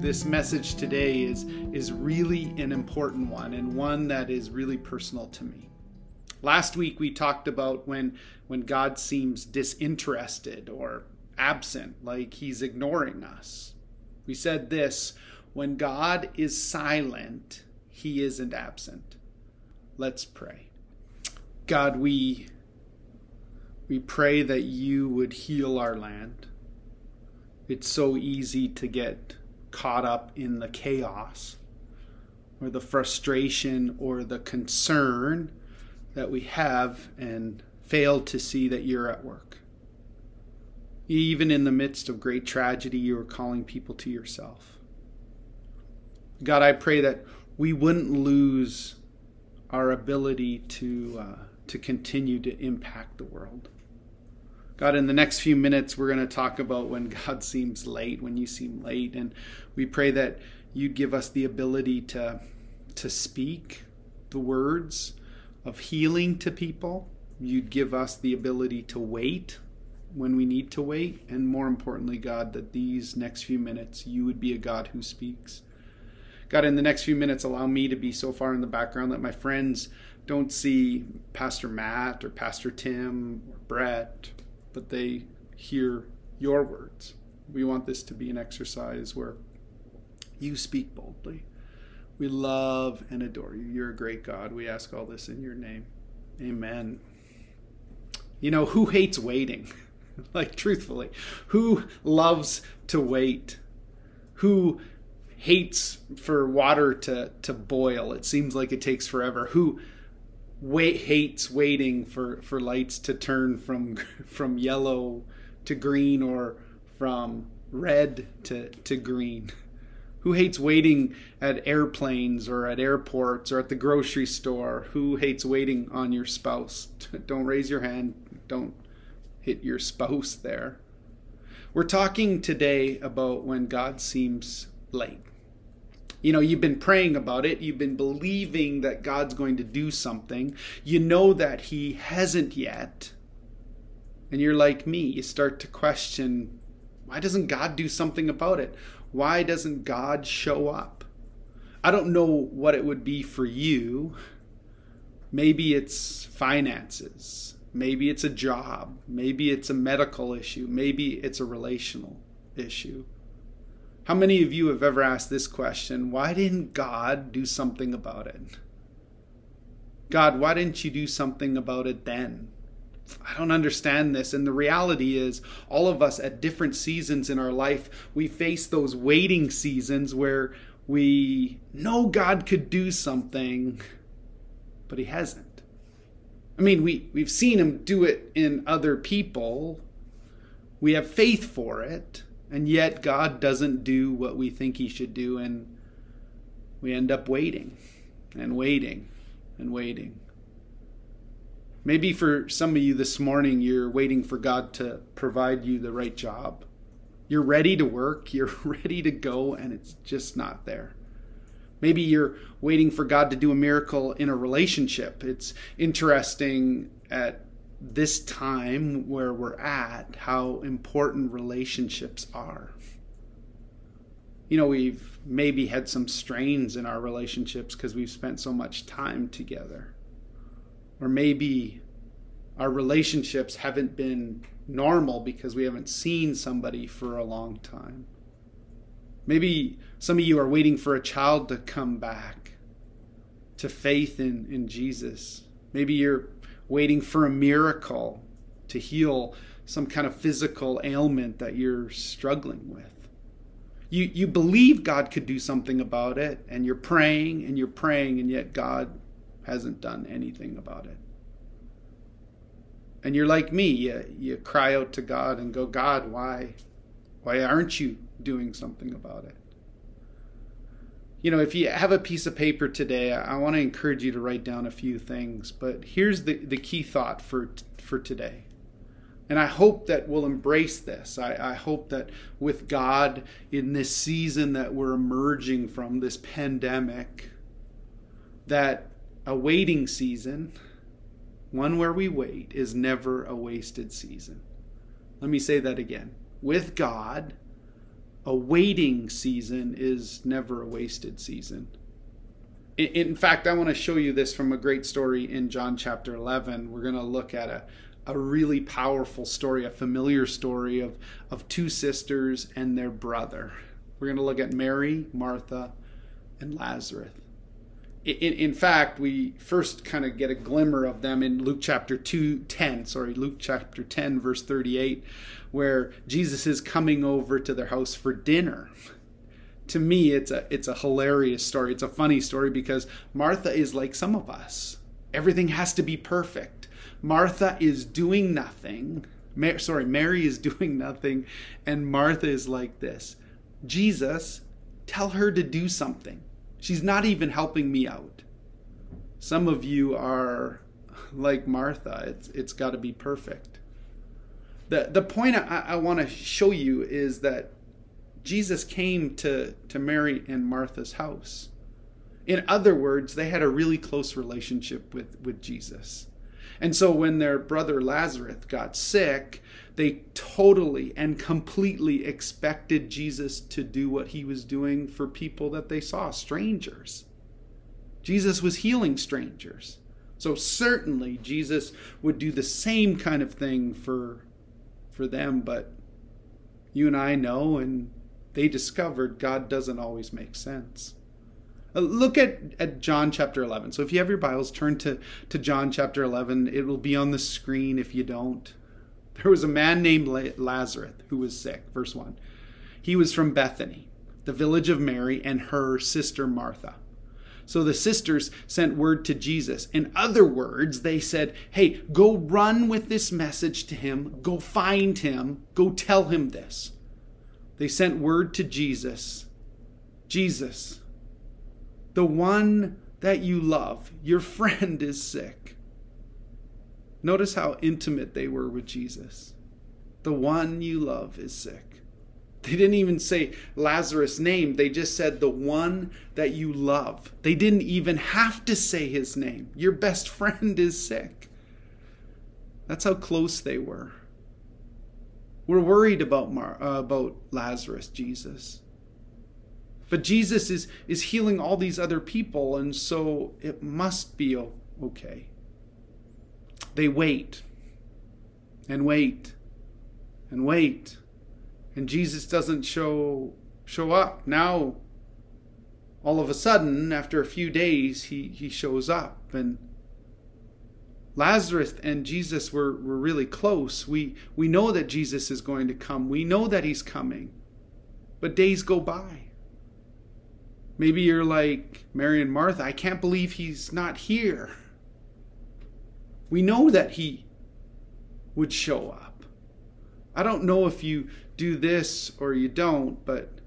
this message today is, is really an important one and one that is really personal to me. Last week we talked about when, when God seems disinterested or absent, like he's ignoring us. We said this when God is silent, he isn't absent. Let's pray. God, we, we pray that you would heal our land. It's so easy to get caught up in the chaos or the frustration or the concern that we have and fail to see that you're at work. Even in the midst of great tragedy, you are calling people to yourself. God, I pray that we wouldn't lose our ability to, uh, to continue to impact the world. God, in the next few minutes, we're going to talk about when God seems late, when you seem late. And we pray that you'd give us the ability to, to speak the words of healing to people. You'd give us the ability to wait when we need to wait. And more importantly, God, that these next few minutes, you would be a God who speaks. God, in the next few minutes, allow me to be so far in the background that my friends don't see Pastor Matt or Pastor Tim or Brett but they hear your words. We want this to be an exercise where you speak boldly. We love and adore you. You're a great God. We ask all this in your name. Amen. You know, who hates waiting? like, truthfully, who loves to wait? Who hates for water to, to boil? It seems like it takes forever. Who wait hates waiting for for lights to turn from from yellow to green or from red to to green. Who hates waiting at airplanes or at airports or at the grocery store? Who hates waiting on your spouse? Don't raise your hand. Don't hit your spouse there. We're talking today about when god seems late you know, you've been praying about it, you've been believing that God's going to do something, you know that He hasn't yet. And you're like me, you start to question why doesn't God do something about it? Why doesn't God show up? I don't know what it would be for you. Maybe it's finances. Maybe it's a job. Maybe it's a medical issue. Maybe it's a relational issue. How many of you have ever asked this question? Why didn't God do something about it? God, why didn't you do something about it then? I don't understand this. And the reality is, all of us at different seasons in our life, we face those waiting seasons where we know God could do something, but He hasn't. I mean, we, we've seen Him do it in other people, we have faith for it, and yet God doesn't do what we think He should do, and we end up waiting and waiting and waiting. Maybe for some of you this morning, you're waiting for God to provide you the right job. You're ready to work, you're ready to go, and it's just not there. Maybe you're waiting for God to do a miracle in a relationship. It's interesting at this time where we're at, how important relationships are. You know, we've maybe had some strains in our relationships because we've spent so much time together. Or maybe our relationships haven't been normal because we haven't seen somebody for a long time. Maybe some of you are waiting for a child to come back to faith in, in Jesus. Maybe you're waiting for a miracle to heal some kind of physical ailment that you're struggling with. You, you believe God could do something about it, and you're praying and you're praying, and yet God hasn't done anything about it. And you're like me, you, you cry out to God and go, God, why, why aren't you doing something about it? You know, if you have a piece of paper today, I, want to encourage you to write down a few things. But here's the, the key thought for for today. And I hope that we'll embrace this. I, I, hope that with God in this season that we're emerging from, this pandemic, that a waiting season, one where we wait, is never a wasted season. Let me say that again. With God, a waiting season is never a wasted season. In, in fact, I want to show you this from a great story in John chapter 11. We're going to look at a, a really powerful story, a familiar story of, of two sisters and their brother. We're going to look at Mary, Martha, and Lazarus. In, in, fact, we first kind of get a glimmer of them in Luke chapter 2, 10, sorry, Luke chapter 10, verse 38, where Jesus is coming over to their house for dinner. To me, it's a it's a hilarious story. It's a funny story because Martha is like some of us. Everything has to be perfect. Martha is doing nothing. sorry, Mary is doing nothing, and Martha is like this. Jesus, tell her to do something. She's not even helping me out. Some of you are like Martha. It's it's got to be perfect. The the point I, I want to show you is that Jesus came to to Mary and Martha's house. In other words, they had a really close relationship with with Jesus. And so when their brother Lazarus got sick, they totally and completely expected Jesus to do what he was doing for people that they saw, strangers. Jesus was healing strangers. So certainly Jesus would do the same kind of thing for for them, but you and I know and they discovered God doesn't always make sense. Uh, look at, at John chapter 11. So if you have your Bibles, turn to, to John chapter 11. It will be on the screen if you don't. There was a man named Lazarus who was sick. Verse 1. He was from Bethany, the village of Mary and her sister Martha. So the sisters sent word to Jesus. In other words, they said, Hey, go run with this message to him. Go find him. Go tell him this. They sent word to Jesus Jesus, the one that you love, your friend is sick. Notice how intimate they were with Jesus. The one you love is sick. They didn't even say Lazarus' name, they just said the one that you love. They didn't even have to say his name. Your best friend is sick. That's how close they were. We're worried about Mar- uh, about Lazarus, Jesus. But Jesus is, is healing all these other people, and so it must be okay. They wait and wait and wait. And Jesus doesn't show show up. Now all of a sudden, after a few days, he, he shows up and Lazarus and Jesus were, were really close. We we know that Jesus is going to come. We know that he's coming. But days go by. Maybe you're like Mary and Martha, I can't believe he's not here. We know that he would show up. I don't know if you do this or you don't, but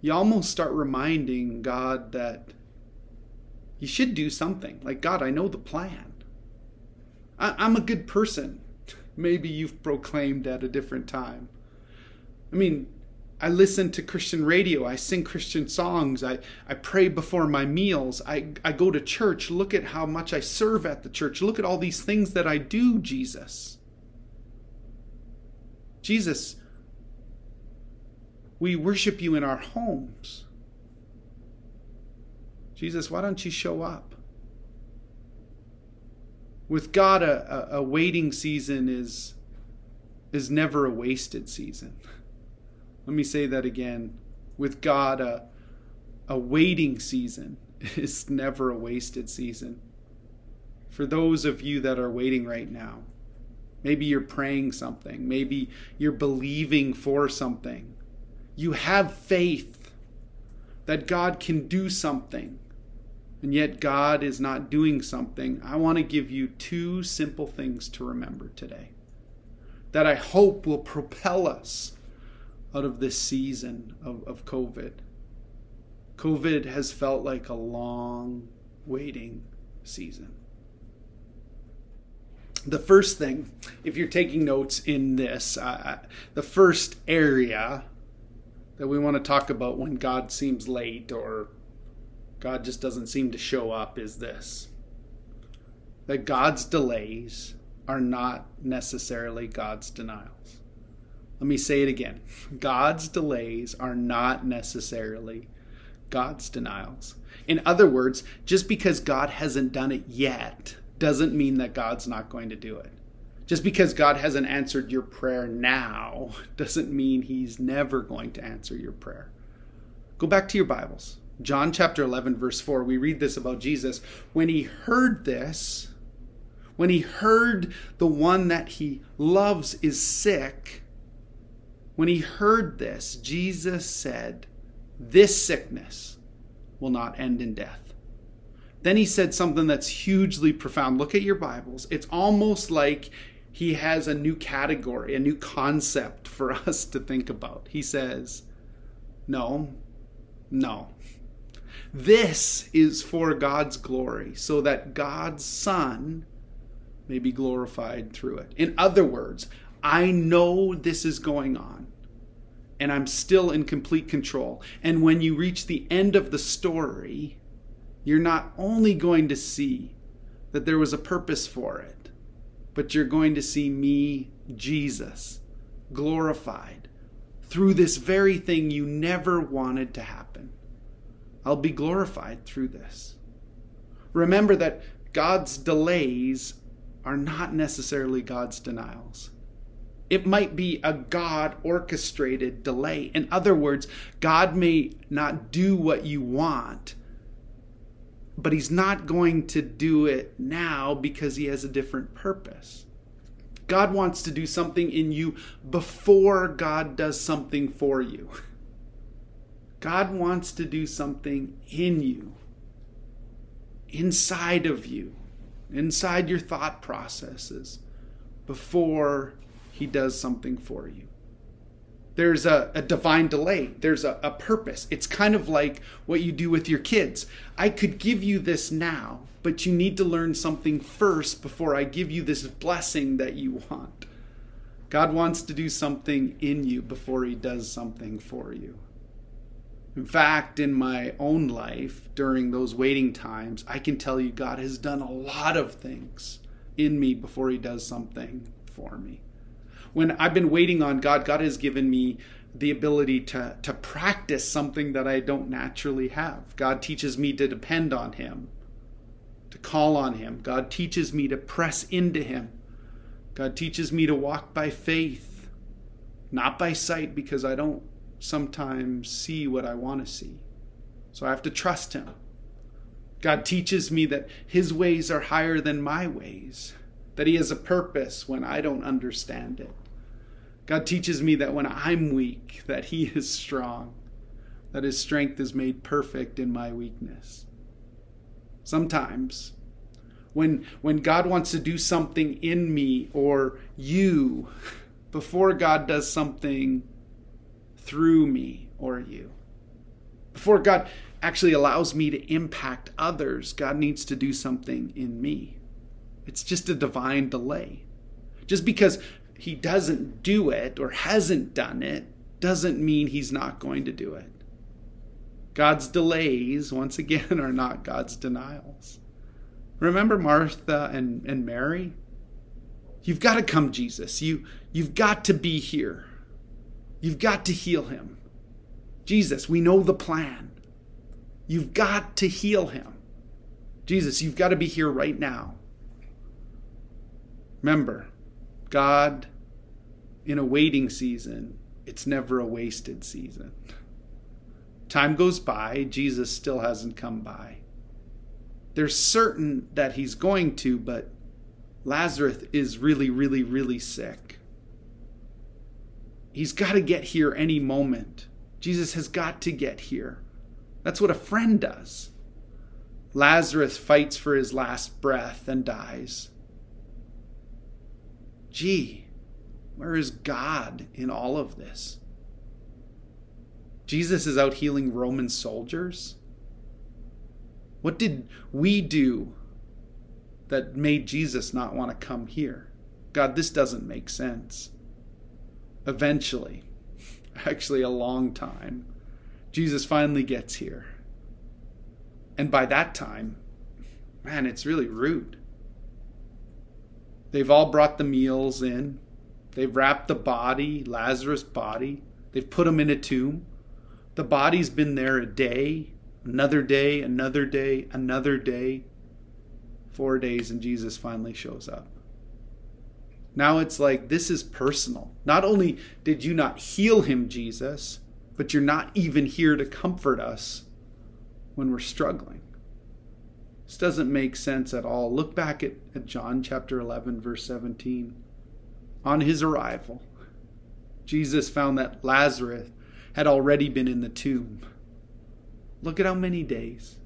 you almost start reminding God that you should do something. Like, God, I know the plan. I- am a good person. Maybe you've proclaimed at a different time. I mean, I listen to Christian radio. I sing Christian songs. I, I pray before my meals. I, I go to church. Look at how much I serve at the church. Look at all these things that I do, Jesus. Jesus, we worship you in our homes. Jesus, why don't you show up? With God, a, a, a waiting season is, is never a wasted season. Let me say that again. With God, a, a waiting season is never a wasted season. For those of you that are waiting right now, maybe you're praying something, maybe you're believing for something. You have faith that God can do something, and yet God is not doing something. I want to give you two simple things to remember today that I hope will propel us out of this season of, of COVID. COVID has felt like a long waiting season. The first thing, if you're taking notes in this, uh, the first area that we want to talk about when God seems late or God just doesn't seem to show up is this that God's delays are not necessarily God's denials. Let me say it again God's delays are not necessarily God's denials. In other words, just because God hasn't done it yet doesn't mean that God's not going to do it. Just because God hasn't answered your prayer now doesn't mean He's never going to answer your prayer. Go back to your Bibles. John chapter 11, verse 4, we read this about Jesus. When he heard this, when he heard the one that he loves is sick, when he heard this, Jesus said, This sickness will not end in death. Then he said something that's hugely profound. Look at your Bibles. It's almost like he has a new category, a new concept for us to think about. He says, No, no. This is for God's glory, so that God's Son may be glorified through it. In other words, I know this is going on, and I'm still in complete control. And when you reach the end of the story, you're not only going to see that there was a purpose for it, but you're going to see me, Jesus, glorified through this very thing you never wanted to happen. I'll be glorified through this. Remember that God's delays are not necessarily God's denials. It might be a God orchestrated delay. In other words, God may not do what you want, but He's not going to do it now because He has a different purpose. God wants to do something in you before God does something for you. God wants to do something in you, inside of you, inside your thought processes, before He does something for you. There's a, a divine delay, there's a, a purpose. It's kind of like what you do with your kids. I could give you this now, but you need to learn something first before I give you this blessing that you want. God wants to do something in you before He does something for you. In fact, in my own life, during those waiting times, I can tell you God has done a lot of things in me before He does something for me. When I've been waiting on God, God has given me the ability to, to practice something that I don't naturally have. God teaches me to depend on Him, to call on Him. God teaches me to press into Him. God teaches me to walk by faith, not by sight, because I don't sometimes see what I want to see. So I have to trust Him. God teaches me that His ways are higher than my ways, that He has a purpose when I don't understand it. God teaches me that when I'm weak, that He is strong, that His strength is made perfect in my weakness. Sometimes, when, when God wants to do something in me or you, before God does something through me or you. Before God actually allows me to impact others, God needs to do something in me. It's just a divine delay. Just because He doesn't do it or hasn't done it doesn't mean He's not going to do it. God's delays, once again, are not God's denials. Remember Martha and, and Mary? You've got to come, Jesus. You, you've got to be here. You've got to heal him. Jesus, we know the plan. You've got to heal him. Jesus, you've got to be here right now. Remember, God, in a waiting season, it's never a wasted season. Time goes by, Jesus still hasn't come by. They're certain that he's going to, but Lazarus is really, really, really sick. He's got to get here any moment. Jesus has got to get here. That's what a friend does. Lazarus fights for his last breath and dies. Gee, where is God in all of this? Jesus is out healing Roman soldiers. What did we do that made Jesus not want to come here? God, this doesn't make sense eventually, actually a long time, Jesus finally gets here. And by that time, man, it's really rude. They've all brought the meals in. They've wrapped the body, Lazarus' body. They've put him in a tomb. The body's been there a day, another day, another day, another day. Four days, and Jesus finally shows up. Now it's like this is personal. Not only did you not heal him, Jesus, but you're not even here to comfort us when we're struggling. This doesn't make sense at all. Look back at, at John chapter 11, verse 17. On his arrival, Jesus found that Lazarus had already been in the tomb. Look at how many days.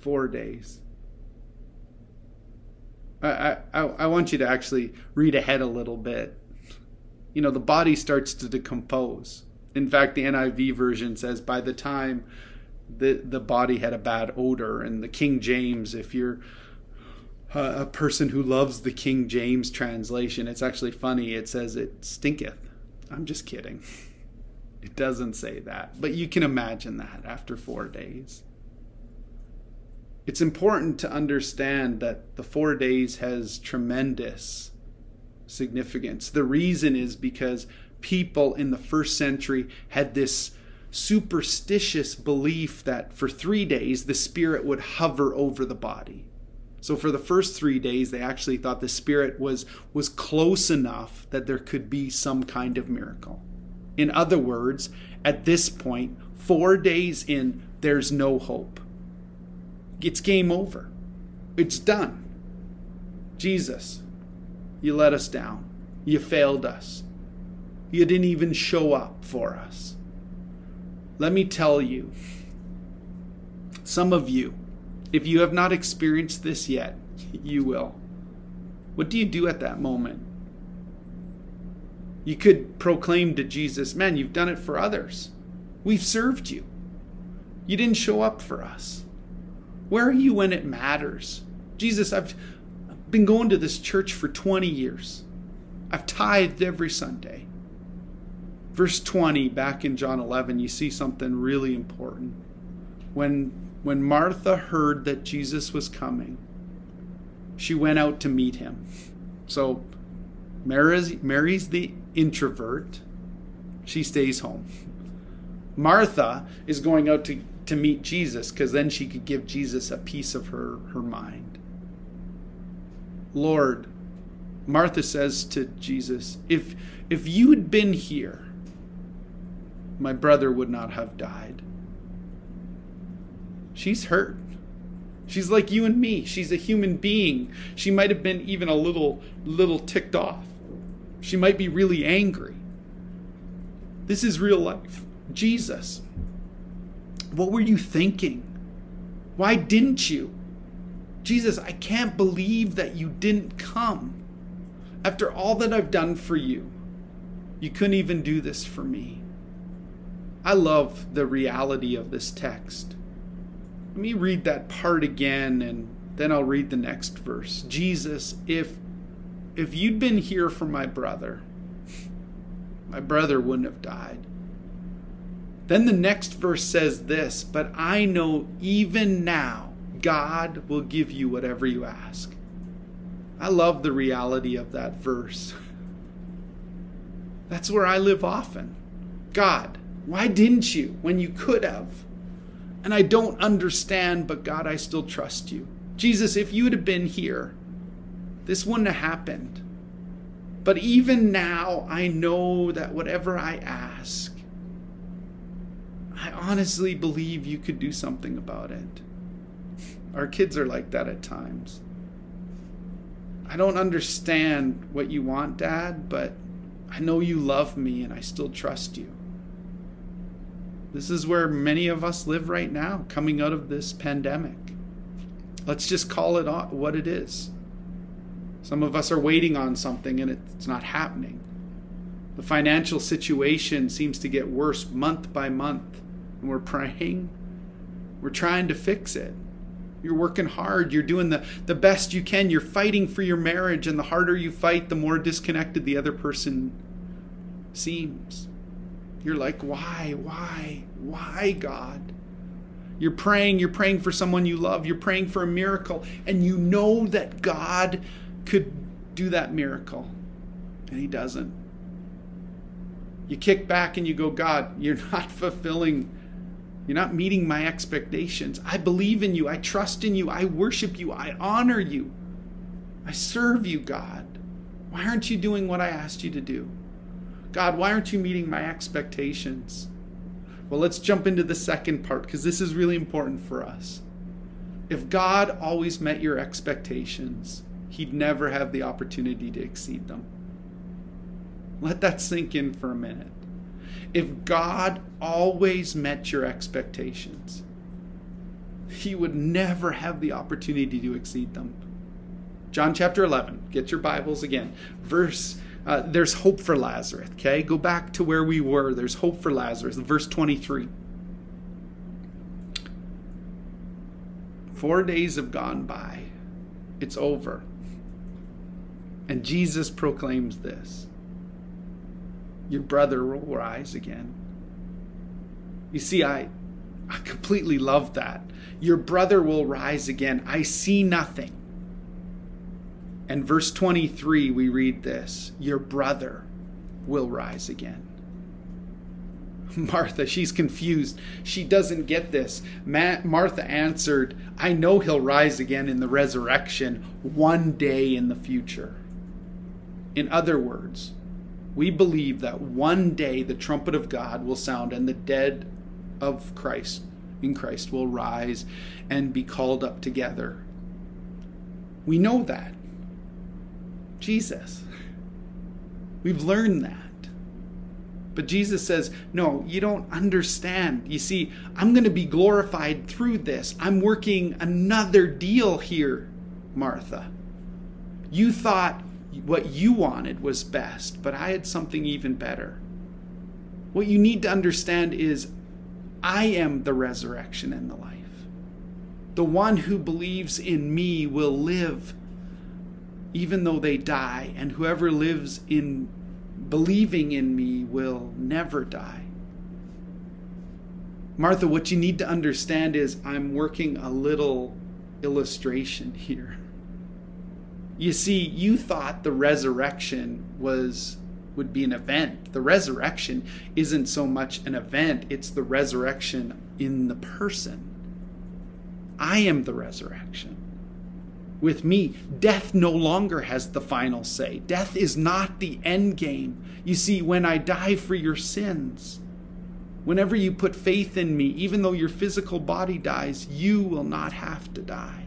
Four days. I, I, I want you to actually read ahead a little bit. You know, the body starts to decompose. In fact, the NIV version says by the time the, the body had a bad odor, and the King James, if you're a person who loves the King James translation, it's actually funny. It says it stinketh. I'm just kidding. It doesn't say that, but you can imagine that after four days. It's important to understand that the four days has tremendous significance. The reason is because people in the first century had this superstitious belief that for three days the spirit would hover over the body. So for the first three days, they actually thought the spirit was was close enough that there could be some kind of miracle. In other words, at this point, four days in, there's no hope. It's game over. It's done. Jesus, you let us down. You failed us. You didn't even show up for us. Let me tell you, some of you, if you have not experienced this yet, you will. What do you do at that moment? You could proclaim to Jesus, Man, you've done it for others. We've served you. You didn't show up for us. Where are you when it matters? Jesus, I've been going to this church for 20 years. I've tithed every Sunday. Verse 20, back in John 11, you see something really important. When, when Martha heard that Jesus was coming, she went out to meet him. So Mary's, Mary's the introvert, she stays home. Martha is going out to to meet Jesus because then she could give Jesus a piece of her, her mind. Lord, Martha says to Jesus, if, if you had been here, my brother would not have died. She's hurt. She's like you and me. She's a human being. She might have been even a little little ticked off. She might be really angry. This is real life. Jesus what were you thinking? Why didn't you? Jesus, I can't believe that you didn't come. After all that I've done for you, you couldn't even do this for me. I love the reality of this text. Let me read that part again and then I'll read the next verse. Jesus, if if you'd been here for my brother, my brother wouldn't have died. Then the next verse says this But I know even now God will give you whatever you ask. I love the reality of that verse. That's where I live often. God, why didn't you when you could have? And I don't understand, but God, I still trust you. Jesus, if you'd have been here, this wouldn't have happened. But even now, I know that whatever I ask, I honestly believe you could do something about it. Our kids are like that at times. I don't understand what you want, Dad, but I know you love me and I still trust you. This is where many of us live right now, coming out of this pandemic. Let's just call it what it is. Some of us are waiting on something and it's not happening. The financial situation seems to get worse month by month and we're praying. We're trying to fix it. You're working hard. You're doing the, the best you can. You're fighting for your marriage. And the harder you fight, the more disconnected the other person seems. You're like, why, why, why, God? You're praying, you're praying for someone you love, you're praying for a miracle, and you know that God could do that miracle, and He doesn't. You kick back and you go, God, you're not fulfilling, you're not meeting my expectations. I believe in you. I trust in you. I worship you. I honor you. I serve you, God. Why aren't you doing what I asked you to do? God, why aren't you meeting my expectations? Well, let's jump into the second part because this is really important for us. If God always met your expectations, He'd never have the opportunity to exceed them. Let that sink in for a minute. If God always met your expectations, He would never have the opportunity to exceed them. John chapter 11, get your Bibles again. Verse, uh, there's hope for Lazarus, okay? Go back to where we were. There's hope for Lazarus. Verse 23. Four days have gone by. It's over. And Jesus proclaims this Your brother will rise again. You see, I, I completely love that. Your brother will rise again. I see nothing. And verse 23, we read this Your brother will rise again. Martha, she's confused. She doesn't get this. Ma- Martha answered, I know he'll rise again in the resurrection one day in the future. In other words, we believe that one day the trumpet of God will sound and the dead of Christ in Christ will rise and be called up together. We know that. Jesus. We've learned that. But Jesus says, No, you don't understand. You see, I'm going to be glorified through this. I'm working another deal here, Martha. You thought what you wanted was best, but I had something even better. What you need to understand is I am the resurrection and the life. The one who believes in me will live even though they die, and whoever lives in believing in me will never die. Martha, what you need to understand is I'm working a little illustration here. You see, you thought the resurrection was would be an event. The resurrection isn't so much an event, it's the resurrection in the person. I am the resurrection with me, death no longer has the final say. Death is not the end game. You see, when I die for your sins, whenever you put faith in me, even though your physical body dies, you will not have to die.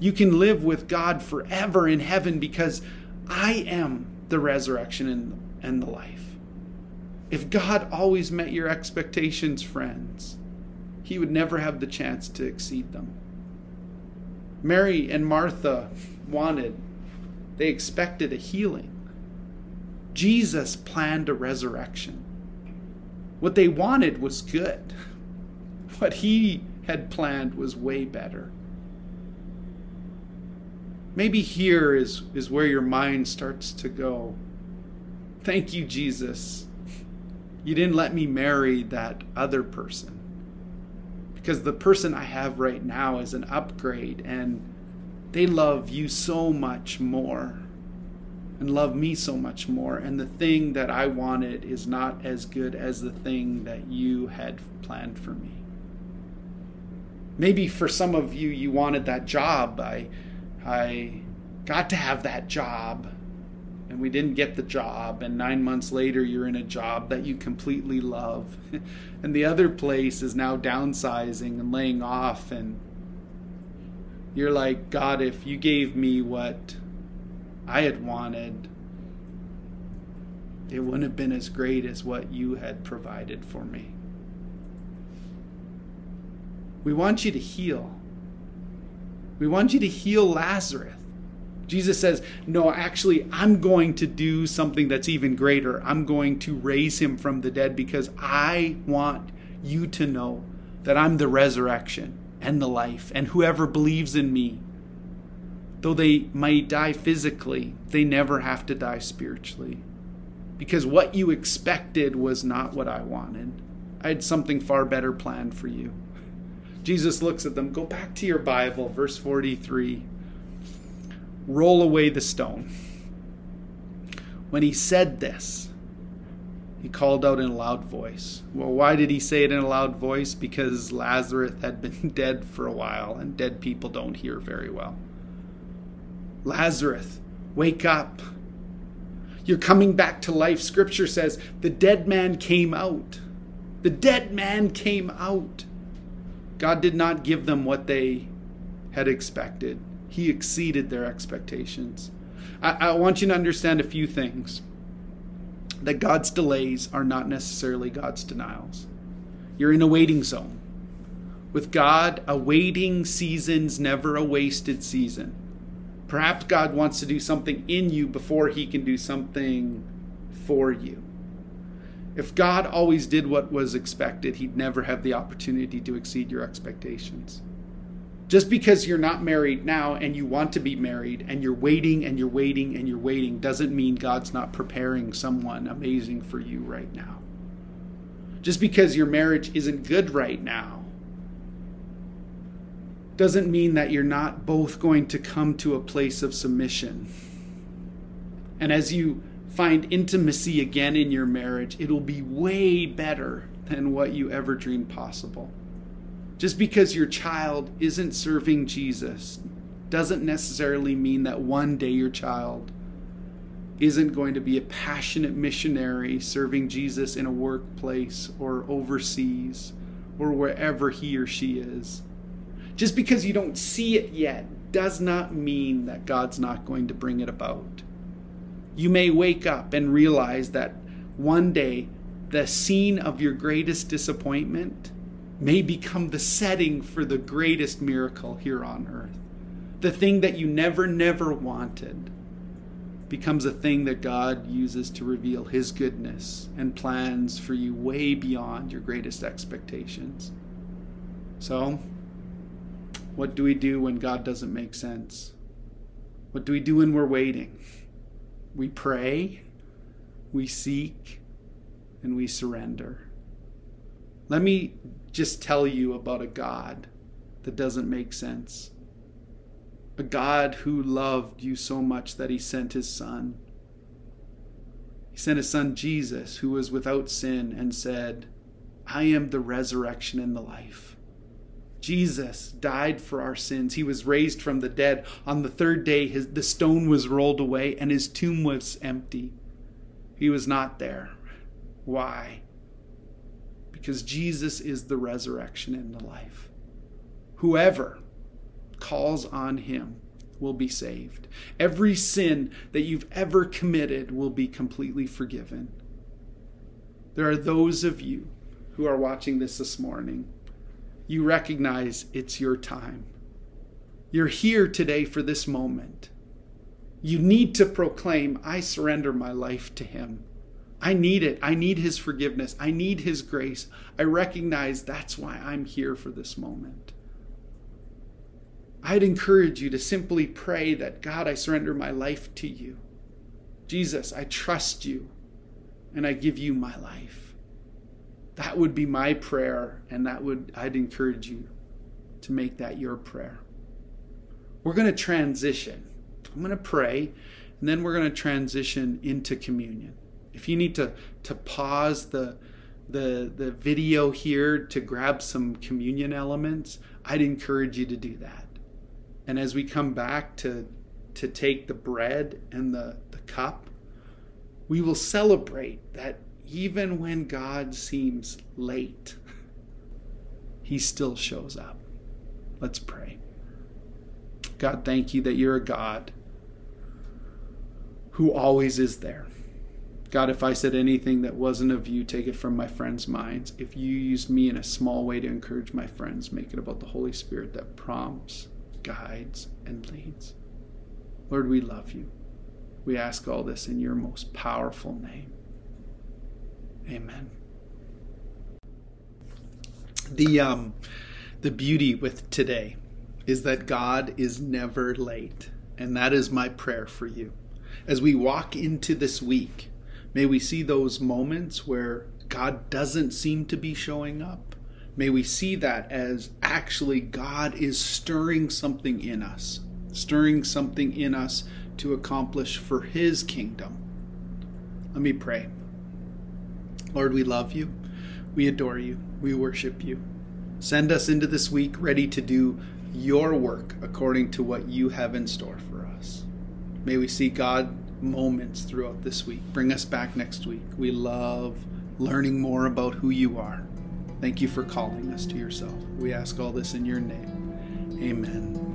You can live with God forever in heaven because I am the resurrection and, the life. If God always met your expectations, friends, He would never have the chance to exceed them. Mary and Martha wanted, they expected a healing. Jesus planned a resurrection. What they wanted was good. What he had planned was way better. Maybe here is, is where your mind starts to go. Thank you, Jesus. You didn't let me marry that other person because the person I have right now is an upgrade and they love you so much more and love me so much more. And the thing that I wanted is not as good as the thing that you had planned for me. Maybe for some of you, you wanted that job. I, I got to have that job and we didn't get the job and 9 months later you're in a job that you completely love. And the other place is now downsizing and laying off and you're like god if you gave me what i had wanted it wouldn't have been as great as what you had provided for me. We want you to heal. We want you to heal lazarus Jesus says, No, actually, I'm going to do something that's even greater. I'm going to raise him from the dead because I want you to know that I'm the resurrection and the life. And whoever believes in me, though they might die physically, they never have to die spiritually. Because what you expected was not what I wanted. I had something far better planned for you. Jesus looks at them. Go back to your Bible, verse 43 roll away the stone. When he said this, He called out in a loud voice. Well, why did he say it in a loud voice? Because Lazarus had been dead for a while, and dead people don't hear very well. Lazarus, wake up. You're coming back to life. Scripture says the dead man came out. The dead man came out. God did not give them what they had expected, He exceeded their expectations. I, I want you to understand a few things that God's delays are not necessarily God's denials. You're in a waiting zone. With God, a waiting season's never a wasted season. Perhaps God wants to do something in you before he can do something for you. If God always did what was expected, he'd never have the opportunity to exceed your expectations. Just because you're not married now and you want to be married and you're waiting and you're waiting and you're waiting doesn't mean God's not preparing someone amazing for you right now. Just because your marriage isn't good right now doesn't mean that you're not both going to come to a place of submission. And as you find intimacy again in your marriage, it'll be way better than what you ever dreamed possible. Just because your child isn't serving Jesus doesn't necessarily mean that one day your child isn't going to be a passionate missionary serving Jesus in a workplace or overseas or wherever he or she is. Just because you don't see it yet does not mean that God's not going to bring it about. You may wake up and realize that one day the scene of your greatest disappointment may become the setting for the greatest miracle here on earth. The thing that you never, never wanted becomes a thing that God uses to reveal His goodness and plans for you way beyond your greatest expectations. So, what do we do when God doesn't make sense? What do we do when we're waiting? We pray, we seek, and we surrender. Let me just tell you about a God that doesn't make sense. A God who loved you so much that he sent his son. He sent his son Jesus, who was without sin, and said, I am the resurrection and the life. Jesus died for our sins. He was raised from the dead. On the third day, his, the stone was rolled away and his tomb was empty. He was not there. Why? Because Jesus is the resurrection and the life. Whoever calls on him will be saved. Every sin that you've ever committed will be completely forgiven. There are those of you who are watching this this morning. You recognize it's your time. You're here today for this moment. You need to proclaim, I surrender my life to Him. I need it. I need His forgiveness. I need His grace. I recognize that's why I'm here for this moment. I'd encourage you to simply pray that God, I surrender my life to you. Jesus, I trust you and I give you my life. That would be my prayer, and that would I'd encourage you to make that your prayer. We're going to transition. I'm going to pray, and then we're going to transition into communion if you need to to pause the the the video here to grab some communion elements, I'd encourage you to do that. And as we come back to to take the bread and the, the cup, we will celebrate that even when God seems late, he still shows up. Let's pray. God, thank you that you're a God who always is there. God, if I said anything that wasn't of you, take it from my friends' minds. If you used me in a small way to encourage my friends, make it about the Holy Spirit that prompts, guides, and leads. Lord, we love you. We ask all this in your most powerful name. Amen. The um the beauty with today is that God is never late, and that is my prayer for you. As we walk into this week, May we see those moments where God doesn't seem to be showing up. May we see that as actually God is stirring something in us, stirring something in us to accomplish for His kingdom. Let me pray. Lord, we love you. We adore you. We worship you. Send us into this week ready to do your work according to what you have in store for us. May we see God moments throughout this week. Bring us back next week. We love learning more about who you are. Thank you for calling us to yourself. We ask all this in your name. Amen.